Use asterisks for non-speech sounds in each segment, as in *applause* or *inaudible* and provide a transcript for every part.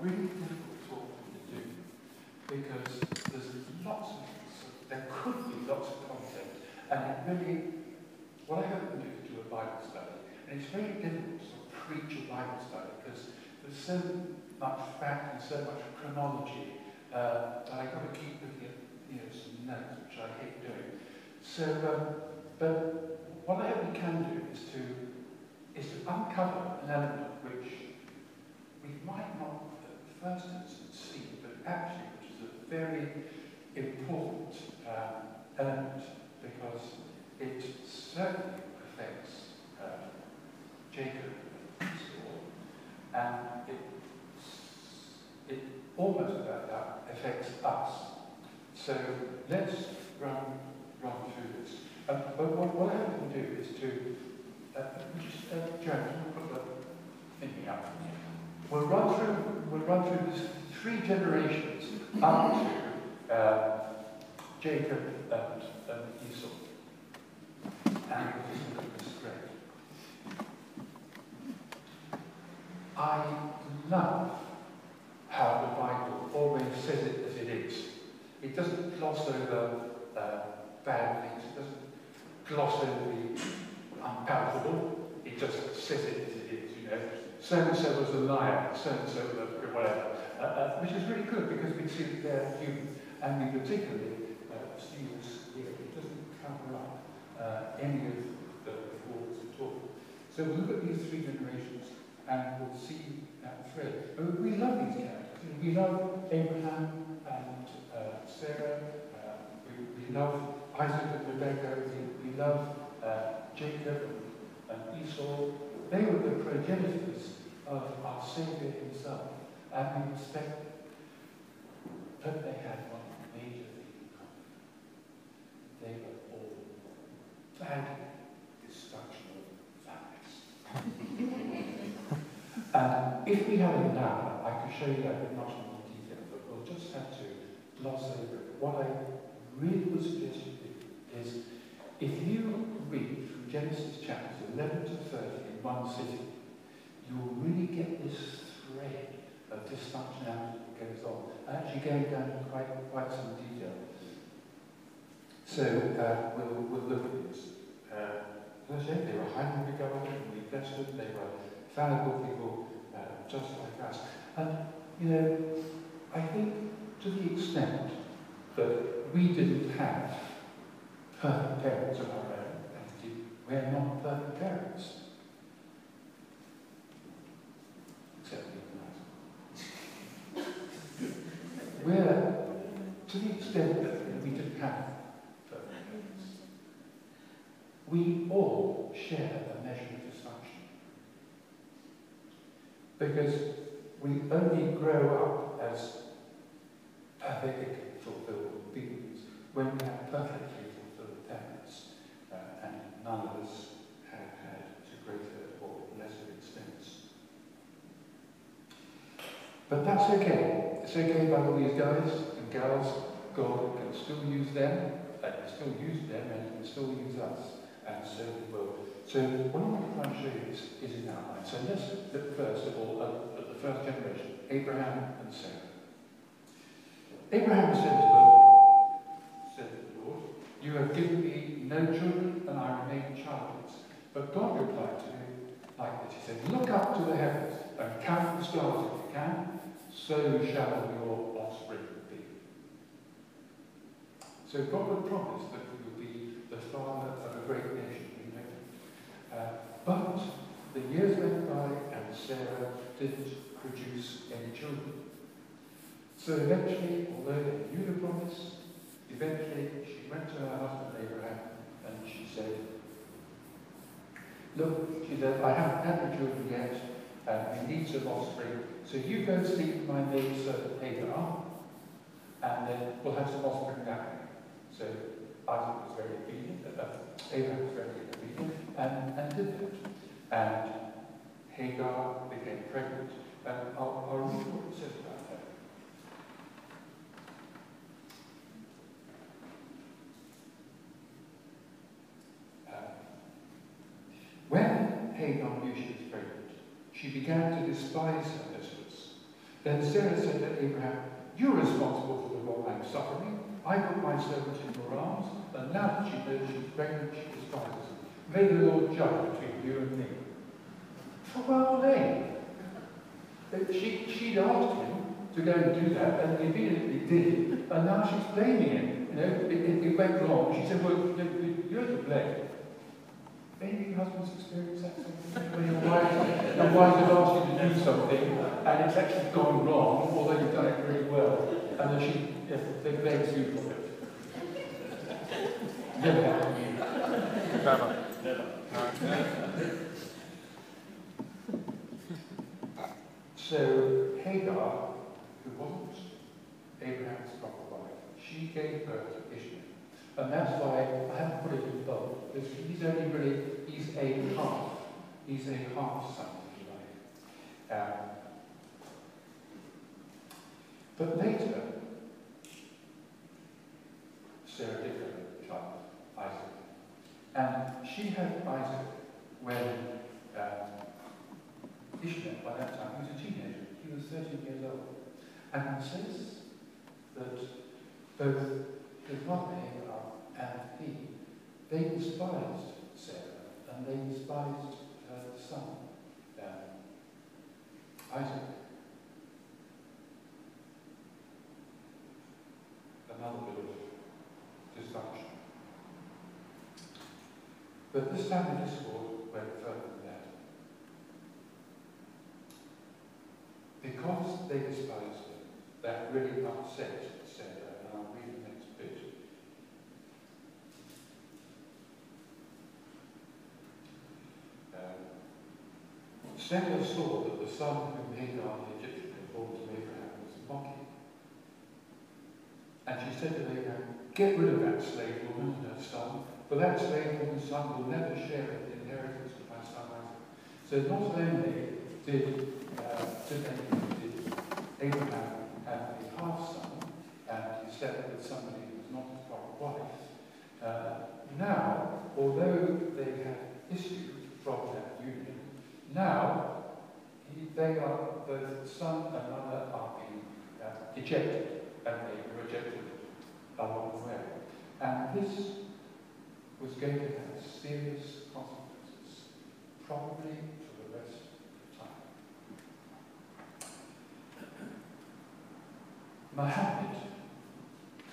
really difficult of to do because there's lots of, there could be lots of content, and it really, what I hope to do is do a Bible study, and it's very difficult to preach a Bible study because there's so much fact and so much chronology uh, that I've got to keep looking at you know, some notes, which I hate doing. So, um, but what I hope we can do is to is to uncover an element which we might not first instance but actually which is a very important um, element because it certainly affects uh, Jacob and it, it almost without that affects us. So let's run, run through this. Um, but what, what I to do is to uh, just, uh, we'll put the thinking up. We'll run through, we'll run through this three generations up to uh, Jacob and, and Esau. And look this great. I love how the Bible always says it as it is. It doesn't gloss over uh, bad things. It doesn't gloss over the unpalatable. It just says it as it is, you know. So-and-so was a liar, so-and-so was whatever. Uh, uh, which is really good because we see that they're human. And we particularly uh, this here. It doesn't cover up uh, any of the faults at all. So we'll look at these three generations and we'll see that thread. But we love these characters. We love Abraham and uh, Sarah. Uh, we, we love Isaac and Rebecca. We, we love uh, Jacob and, and Esau. They were the progenitors of our Saviour himself. And we respect them. But they had one major thing in common. They were all badly dysfunctional families. *laughs* and if we had it now, I could show you that in much more detail, but we'll just have to gloss over it. What I really would suggest you do is, if you read from Genesis chapters 11 to 30 in one sitting, this thread of dysfunctionality that goes on. I'm actually going down quite, quite some detail. So uh, we'll, we'll look at this. Uh, as I said, they were highly regarded and we. They were fallible people uh, just like us. And, you know, I think to the extent that we didn't have perfect parents of our own, we're not perfect parents. Where, to the extent that we didn't have parents, we all share a measure of dysfunction. Because we only grow up as perfectly fulfilled beings when we have perfectly fulfilled parents, uh, and none of us have had to greater or lesser extents. But that's okay. Okay by all these guys and girls. God can still use them, and can still use them, and can still use us, and so we will. So what I want to try and show you is, is in outline. So let's look first of all at, at the first generation, Abraham and Sarah. Abraham said to the Lord, said to the Lord, You have given me no children, and I remain childless. But God replied to him like this. He said, Look up to the heavens and count the stars so shall your offspring be. So God had promised that we would be the father of a great nation, you know. Uh, but the years went by and Sarah didn't produce any children. So eventually, although they knew the promise, eventually she went to her husband Abraham and she said, Look, she said, I haven't had the children yet, and we need some offspring, so you go sleep with my maid servant Hagar, and then we'll have some offspring way. So Isaac was very obedient, uh, Abraham was very obedient, and, and did that. And Hagar became pregnant. And I'll, I'll read what it says about her. Uh, when Hagar knew she was pregnant, she began to despise her Then Sarah said to Abraham, You're responsible for the wrong I'm suffering. I put my servant in your arms, and now that she knows she's pregnant, she despises me. May the Lord judge between you and me. For well, then, she, she'd asked him to go and do that, and he immediately did, and now she's blaming him. You know, it, it, it went wrong. She said, well, you're to blame. Maybe your husbands experience that something when your wife, your wife has asked you to do something and it's actually gone wrong, although you've done it very well, and then she, yeah, they blame you for it. Never happened. Never. Never. So Hagar, who wasn't Abraham's proper wife, she gave birth to Ishmael. And that's why I haven't put it in bold, because he's only really, he's a half. He's a half son, if you like. Um, but later, Sarah did have a child, Isaac. And she had Isaac when Ishmael, by that time, he was a teenager. He was 13 years old. And says that both his mother, Hagar, and he, they despised Sarah, and they despised her son, um, Isaac. Another bit of dysfunction. But this family discord went further. Than that. Because they despised him, that really upset Sarah, and I'll read the next bit. Um, Sarah saw that the son whom Hagar the Egyptian had born to Abraham was mocking. And she said to Abraham, Get rid of that slave woman and her son, for that slave woman's son will never share the inheritance of my son Isaac. So not only did, uh, did Abraham had a half-son, and he slept with somebody who was not his proper wife. Uh, now, although they had issued from that union, now they are, both son and mother are being uh, ejected, and they rejected along the way. And this was going to have serious consequences, probably for the rest of time. Muhammad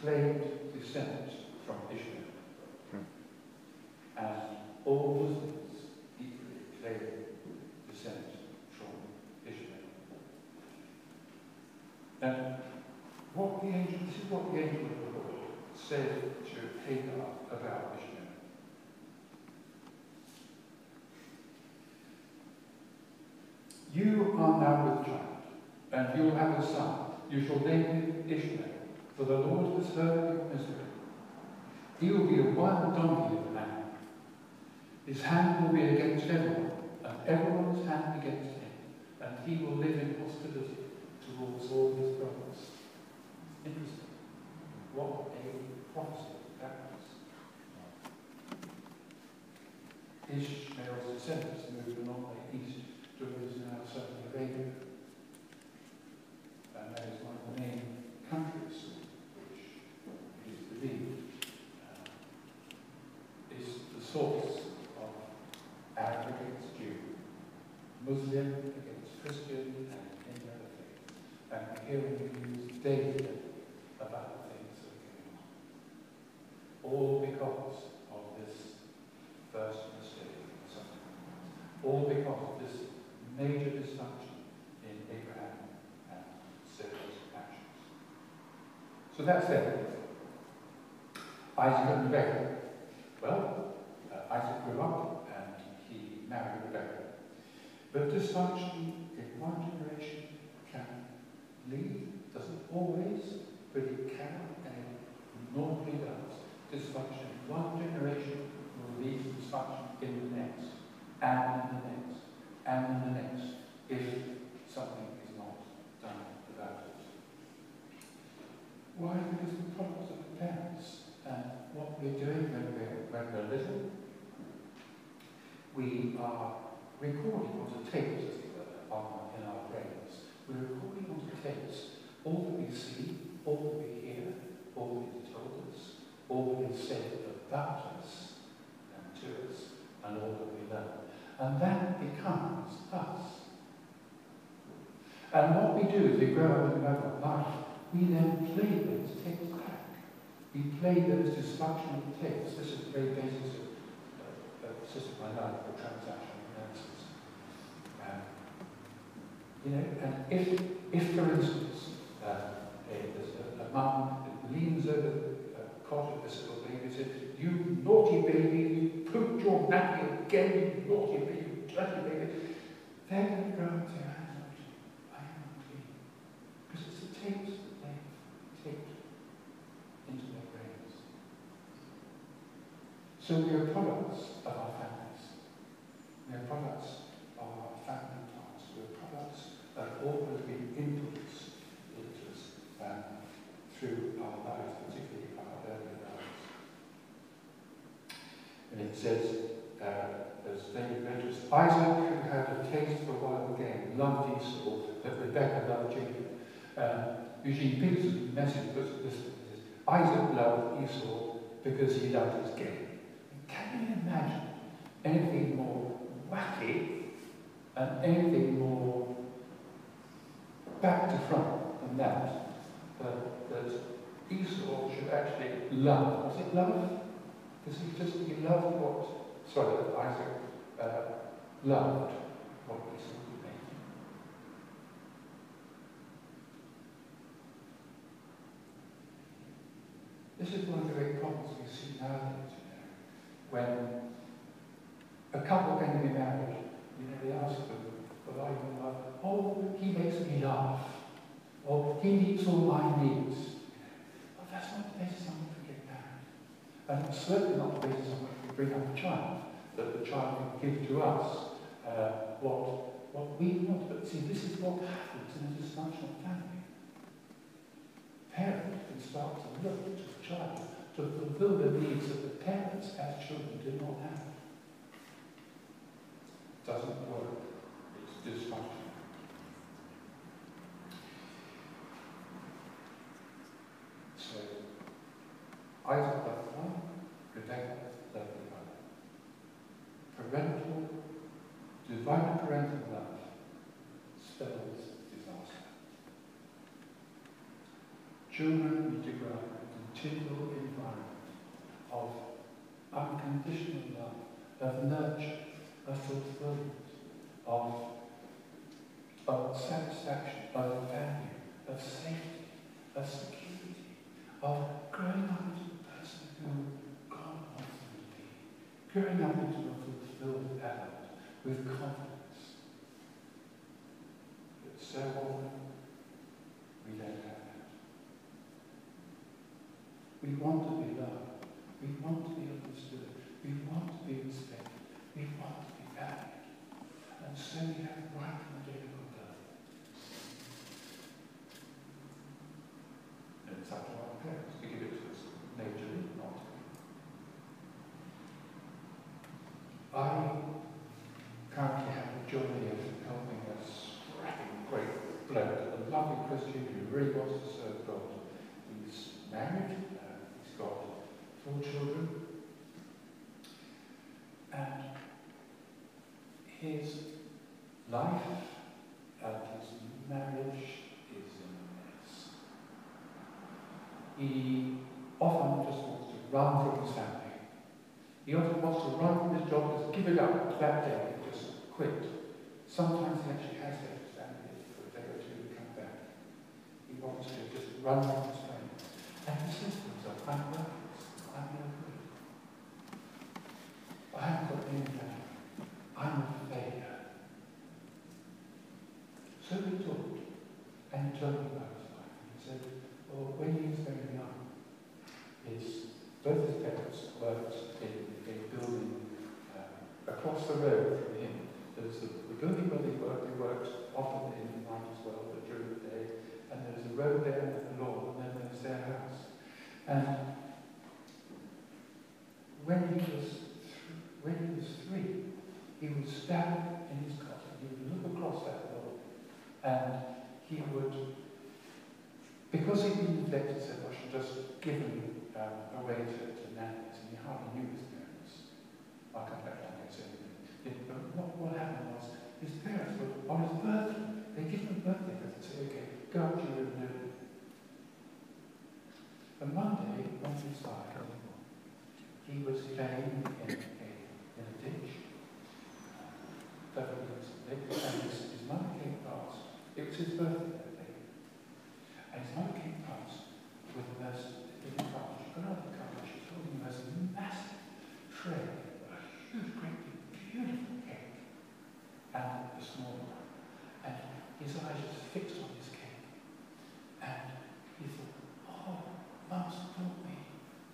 claimed descent from Ishmael. Hmm. And all Muslims equally claim descent from Ishmael. And what the angel, this is what the angel of the Lord said to Hagar about Ishmael. You are now with child, and you'll have a son you shall name him Ishmael, for the Lord has heard your misery. He will be a wild donkey of a man. His hand will be against everyone, and everyone's hand against him, and he will live in hostility towards all his brothers. Interesting. What a prophecy that was. Ishmael's descendants moved along the east to what is now southern Arabia and that is one of the main countries which is believed uh, is the source of Arab against Jew, Muslim against Christian, and any other faith. And we're hearing news daily about the things that are going on. All because of this first mistake. All because of this major dysfunction in Abraham and Sarah's actions. So that's it. Isaac and Rebecca. Well, uh, Isaac grew up and he married Rebecca. But dysfunction in one generation can lead, doesn't always, but it can and it normally does. Dysfunction in one generation will lead to dysfunction in the next, and in the next, and in the next, if something Why? Because the problems of the parents and what we're doing when we're, when we're little, we are recording on the tapes, as it were, in our brains We're recording onto tapes all that we see, all that we hear, all that is told us, all that is said about us and to us, and all that we learn. And that becomes us. And what we do as we grow up in our life, we then play those tapes back. We play those dysfunctional tapes. This is the very basis of uh, uh, system I like for transaction you know, and if, if for instance, uh, a, a, a mum that leans over the cot of this little baby and says, you naughty baby, you pooped your nappy again, you naughty baby, you dirty baby, to grow and say, I am I am naughty. Because it's the tapes that they take into their brains. So we are products of our are products of our family past. We are products of all that we influence into us um, through our lives, particularly our early lives. And it says, uh, as David us, Isaac, who had a taste for wild game, loved Esau, but Rebecca loved Jacob. Um, Eugene Peterson's message was this, Isaac loved Esau because he loved his game. Can you imagine anything more wacky and anything more back to front than that? That, that Esau should actually love. Was it love? Because he just he loved what sorry Isaac uh, loved what Esau made. This is one of the great problems we see nowadays, you know, when a couple to be married, you know, they ask them, are you in love? Oh, he makes me laugh. Or he meets all my needs. But that's not the basis on which we get married. And certainly not the basis on which we bring up a child, that the child can give to us uh, what, what we want. But see, this is what happens in a dysfunctional family. Parents can start to look to the child to fulfill the needs that the parents as children do not have. Doesn't work. It's dysfunctional. So, Isaac loved one, Rebecca the. Parental, divine parental love spells disaster. Children need to grow up in a continual environment of unconditional love, of nurture, of fulfillment, of, of satisfaction, of value, of safety, of security, of growing up into the person who God wants them to be, growing up into a fulfilled adult with confidence. But so often, we don't have that. We want to be loved. We want to be understood. We want to be respected. We want to be valued. And so we have right from the day of our birth. And it's up to our parents to give it to us majorly, not. I currently have the joy of helping a strapping great bloke, a lovely Christian who really wants to serve God. He's married, uh, he's got four children, and his life and his marriage is in a mess. He often just wants to run from his family. He often wants to run from his job, just give it up that day and just quit. Sometimes he actually has left his family for a day or two to come back. He wants to just run from his family. And he says to himself, I'm worthless. I'm no good. I haven't got any value. I'm a failure. So he talked, and he told me about his life. And he said, well, when he was very young, his, both his parents worked in a building uh, across the road from him. There's the, the building worked, often in the night as well, but during the day. And there's a road there and the lawn, and then there's their house. And when he was when he was three, he would stand in his cot and he would look across that lawn, and he would, Because he'd been neglected so much and just given um, away to, to nannies, and he hardly knew his parents. I'll come back to that in a minute. But what, what happened was his parents were on his birthday. They give him a birthday present. Say, okay, go out to your room and do it. And one day, on his side, he was playing in a, in a ditch. Beverly Hills, and his, his mother came past. It was his birthday that day. And his mother came past with a most little car. She got out of the car and she told him a most massive tray, a huge, great, beautiful cake, and a small one. And his eyes just fixed on his cake. And he thought, oh, Mum's brought me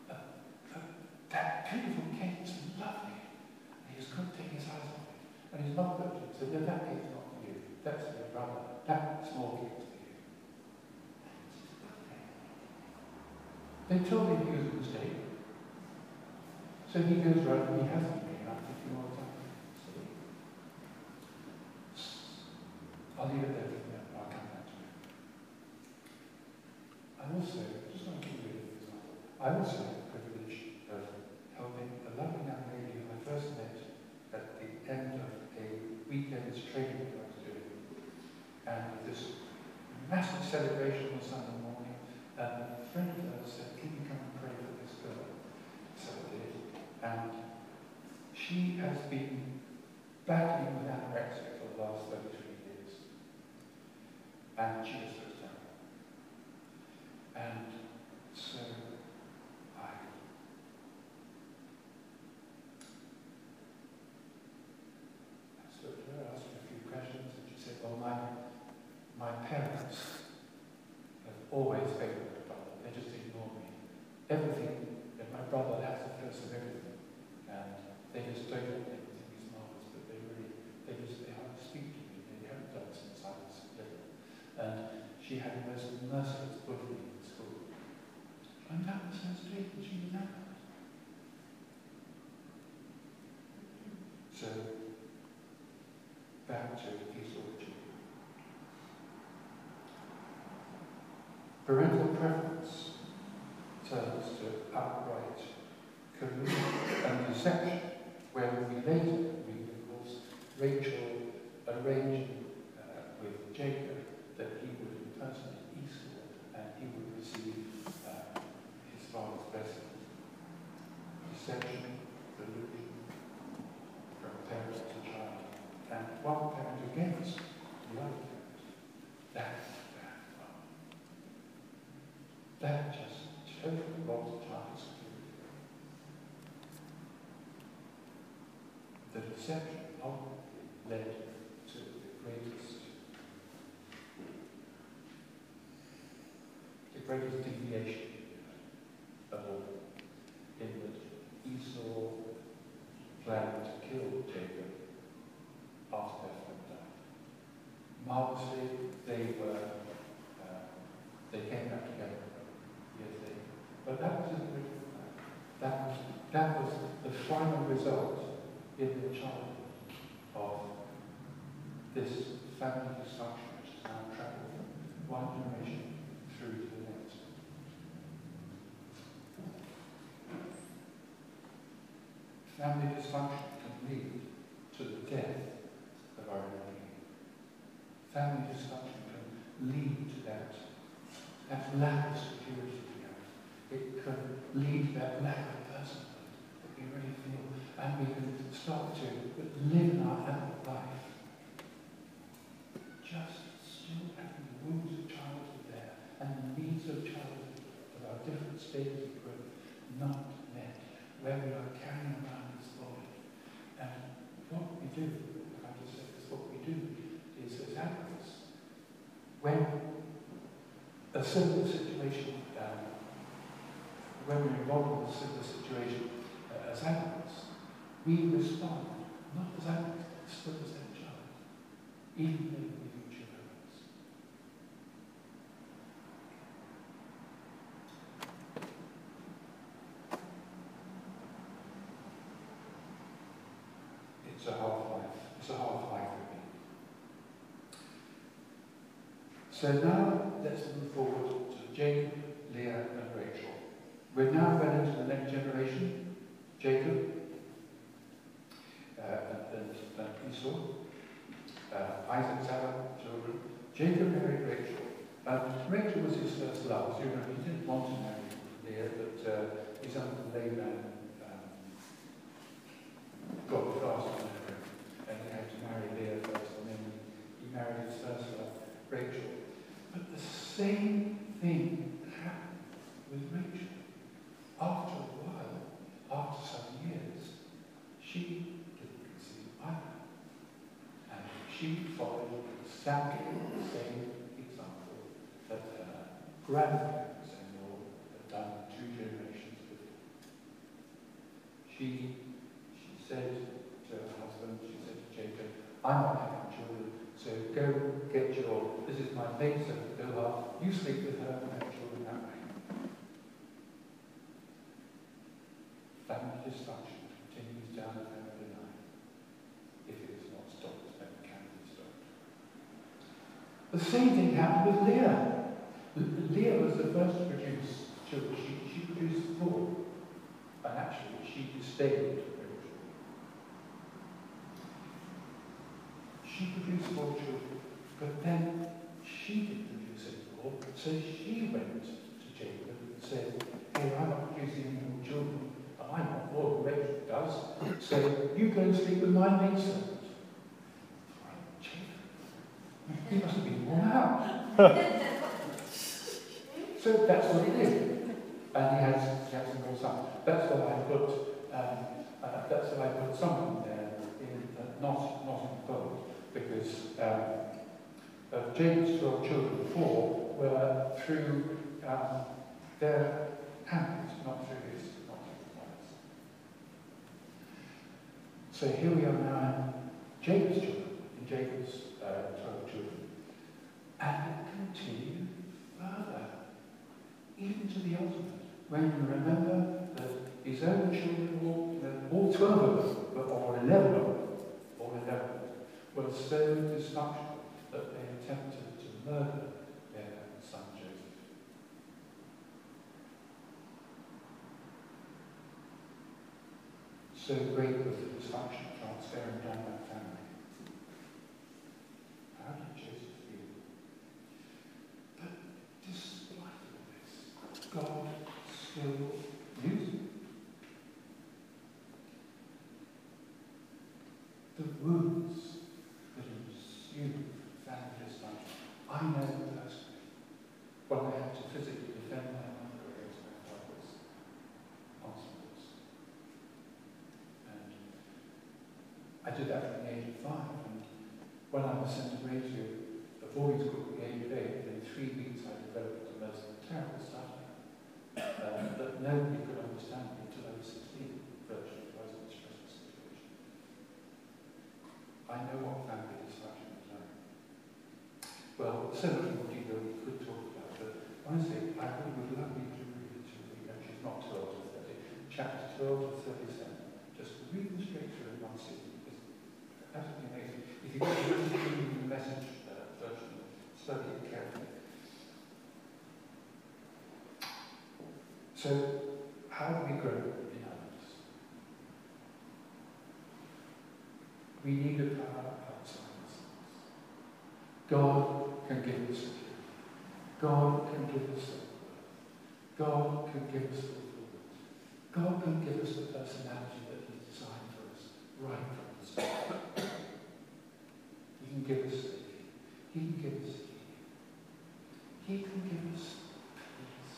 a, a, that beautiful cake. It's lovely. And he just couldn't take his eyes off it. And his mum looked at him and said, no, that cake's not for you. That's for your brother. That small cake's for you. They told him he was a mistake. So he goes round and he has the cake up a few more times. I'll leave it there for now. I'll come back to it. I also, just want to keep reading this example, I also had the privilege of helping a lovely young lady who I first met at the end of a weekend's training that I was doing. And this massive celebration on Sunday morning, and a friend of hers said, can you come and pray for this girl? So I did. And she has been battling with anorexia for the last 33 years. And she just looks down. And so I I spoke to her, asked her a few questions, and she said, well, my, my parents have always favored my brother. They just ignore me. Everything that my brother has the first of everything. And they just don't think everything is marvelous, but they really, they just, they hardly speak to me. They haven't done since I was little. And she had the most merciless bullying in school. And that was her street, and she was that. So, back to his origin. Parental preference turns to outright collusion and deception, where we later read, of course, Rachel arranging uh, with Jacob that he would impersonate Esau and he would receive uh, his father's blessing. Deception, collusion, from parent to child, and one parent against the other parent. That's bad. That just totally robs a child's security. The deception ultimately led to the greatest, the greatest deviation of in that Esau planned to kill Jacob after their father died. Marvelously, they were, uh, they came back together years later. But that was great plan. That was, that was the final result in the childhood of this family dysfunction which has now travelled from one generation through to the next. Family dysfunction can lead to the death of our well-being. Family dysfunction can lead to that, that lack of security. It can lead to that lack of personhood that we really feel, and we can start to but live our adult life just still having the wounds of childhood there and the needs of childhood of our different stages of growth not met, where we are carrying around this body. And what we do, I just say this, what we do is as adults, when a similar situation, um, when we're involved in a similar situation uh, as adults, we respond, not as adults, but as a child, even though we future parents. It's a half-life. It's a half-life for me. So now let's move forward to Jacob, Leah, and Rachel. We're now going into the next generation. Jacob uh, and, and Esau. Uh, Isaac's other children. Jacob married Rachel. Um, Rachel was his first love. You remember, he didn't want to marry Leah, but uh, his uncle Laban um, got fast on her, and he had to marry Leah first, and then he married his first love, Rachel. But the same thing happened with Rachel. After a while, after some years, she didn't conceive either. And she followed exactly the same example that her grandparents in law had done two generations before. She, she said to her husband, she said to Jacob, I'm not having children, so go get your, this is my maidservant Bilhah, you sleep with her and have children that way. Family dysfunction continues down the family line if it is not stopped, then it can be stopped. The same thing happened with Leah. First to produce children. She, she produced four, and actually she disdained Rachel. She produced four children, but then she didn't produce any more, so she went to Jacob and said, Hey, I'm not producing any more children. I want more than Rachel does. So you go and sleep with my maidservant. He must have been worn out. *laughs* that's what he did. And he has, some more sons. That's why I put, um, uh, that's why I put some there, in, uh, not, not in bold, because um, Jacob's 12 children, four were through um, their hands, not through his So here we are now in Jacob's children, in Jacob's uh, 12 children. And it continued further, even to the ultimate. When you remember that his own children, all, all 12 of them, or 11 of them, all 11 were so dysfunctional that they attempted to murder their son Joseph. So great was the dysfunction transferring down that family. How did Joseph feel? But despite all this, God still used him. The wounds that ensued family dysfunction, I know personally, when I had to physically defend my mother against my father's hospitals. And I did that from the age of five. And when I was sent away to a boarding school at the age of eight, within three weeks I developed the most terrible stutter uh, that nobody could understand me until I was 16, virtually, I was in a stressful situation. I know what family dysfunction is like. Well, so much more detail we could talk about, but honestly, I really would love you to read it to me, actually it's not 12 to 30, chapter 12 to 37. Just read them straight through in one sitting. Absolutely amazing. If you want to the message uh, version, study it carefully. So, how do we grow in others? We need a power outside ourselves. God can give us security. God can give us self-worth. God can give us fulfillment. God can give us the personality that He designed for us right He can give us. He can give us. He can give us peace.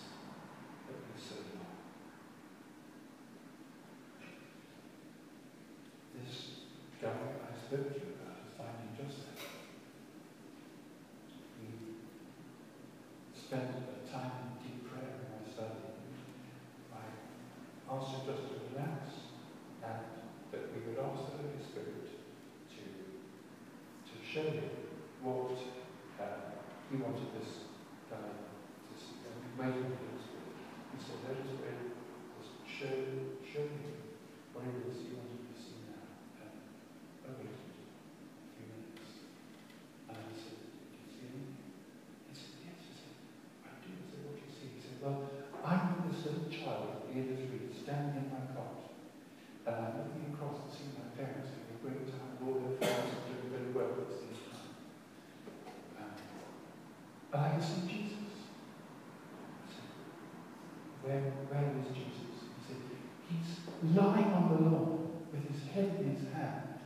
This guy I spoke to you about is finding just spent a time in deep prayer in my study. I asked you just to relax and that we would ask the Holy Spirit to, show what uh, he wanted this guy to see. And the Holy Spirit. He said, let us pray, just show, me what it is you wanted to see now. And I waited a few minutes. And I said, did you see anything? He said, yes. He said, I do. I said, what do you see? well, I'm this little child at the end of the street, standing in my cot, and I'm looking across and seeing my parents having a great time, all their friends are doing very well at the same time. Um, and I can see Jesus. I said, where, where is Jesus? He said, he's lying on the lawn with his head in his hand,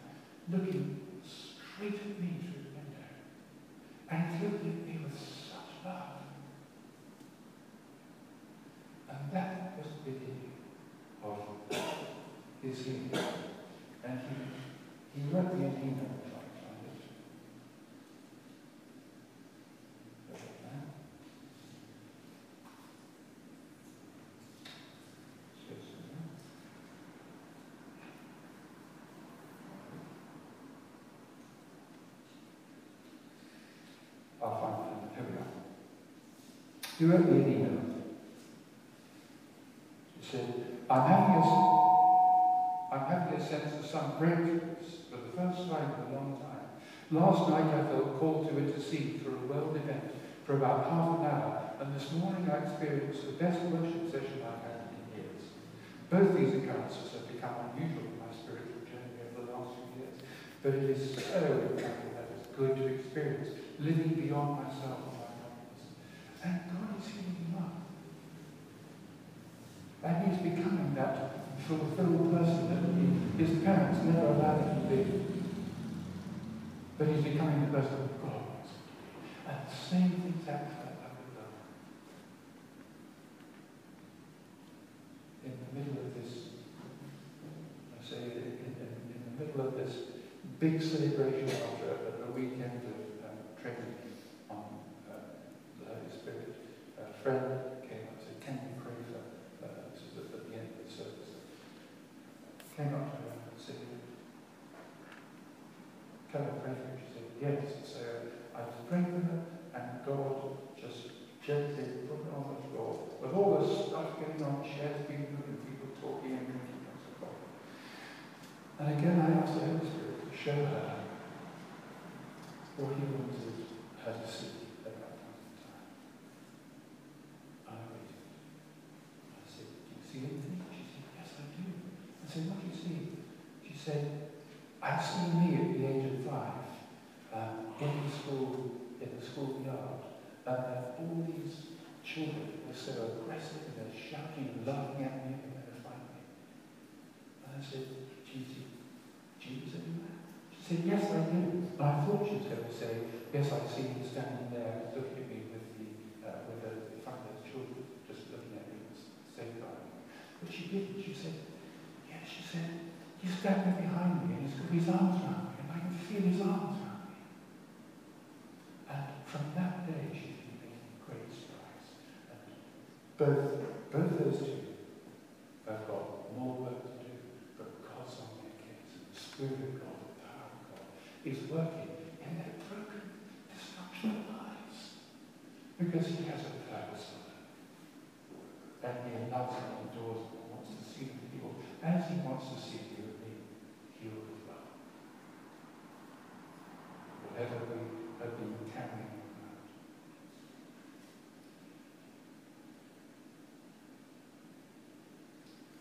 looking straight at me through the window. And he's looking at me with such love. And that was the beginning of his healing. And he, he wrote the Edina, if I can find it. I'll find it. Here we are. He wrote me an email. He said, I'm having a, I'm having a sense of some breakthroughs for the first time in a long time. Last night I felt called to intercede for a world event for about half an hour, and this morning I experienced the best worship session I've had in years. Both these occurrences have become unusual in my spiritual journey over the last few years, but it is so incredible that it's good to experience living beyond myself and my problems. And God is healing him up. And he's becoming that fulfilled person that his parents never allowed him to be. But he's becoming the person of God. And the same thing's happening at Aberdeen. In the middle of this, I say, in, in, in the middle of this big celebration after a, a weekend of um, training on uh, the Holy Spirit, a friend came up and said, can you pray for, uh, this is at the end of the service, came up to her and said, can I pray for you? She said, yes. So I was praying for her and God just gently put her on the floor with all the going on, chairs being and people talking and so forth. And again I asked the Holy Spirit to show her what he wanted her to see at that point in time. I waited. I said, do you see anything? She said, yes, I do. I said, what do you see? She said, I see me at the age of five um, in the school, in the schoolyard, and there are all these children were so aggressive and they're shouting and laughing at me and they're going to fight me. And I said, Gigi, do you see that? She said, yes, I do. And I thought she was going to say, yes, I see him standing there looking at me with the, uh, with the, those children, just looking at me and safeguarding me. But she didn't. She said, yes, she said, he's standing behind me and he's got his arms around me and I can feel his arms around me. And from that day, she's been making great strides. And both, both those two have got more work to do, but God's on their case. And the Spirit of God, the power of God, is working in their broken, dysfunctional lives. Because He has a purpose for them. And He loves them and adores them and wants to see them healed as He wants to see you and me healed as well. Whatever we have been carrying around.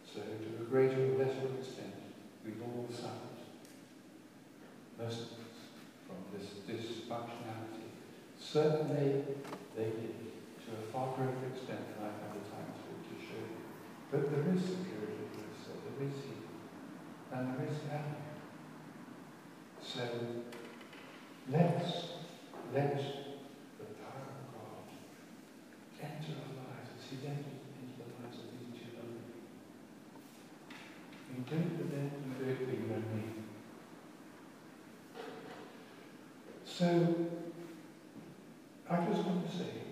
So, to a greater or lesser extent, we've all suffered, most of us, from this dysfunctionality. Certainly, they did, to a far greater extent than I've the time to, to show you. But there is security so there is healing, and there is value. So, let's, let the power of God enter our lives as He's entered into the lives of these two lovely people. You do it for them, you do it for me. So, I just want to say,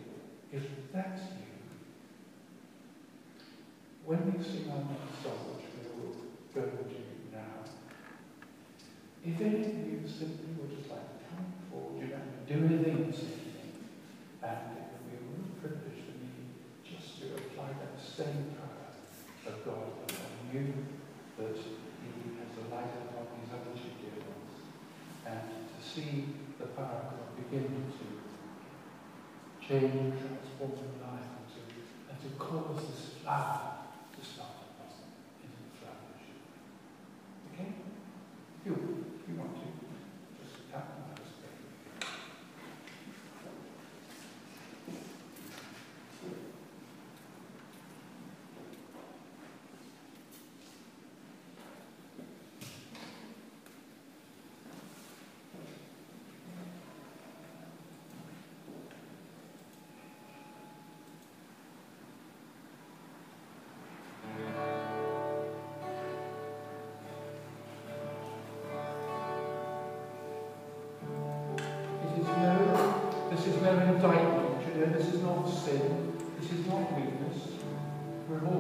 if that's you, when we sing our next song, which we will go to now, if any of you simply would just like to come forward, you don't have to do anything, say anything, and it would be a real privilege for me just to apply that same power of God upon you that He has alighted upon these other two dear ones, and to see the power of God begin to change, We're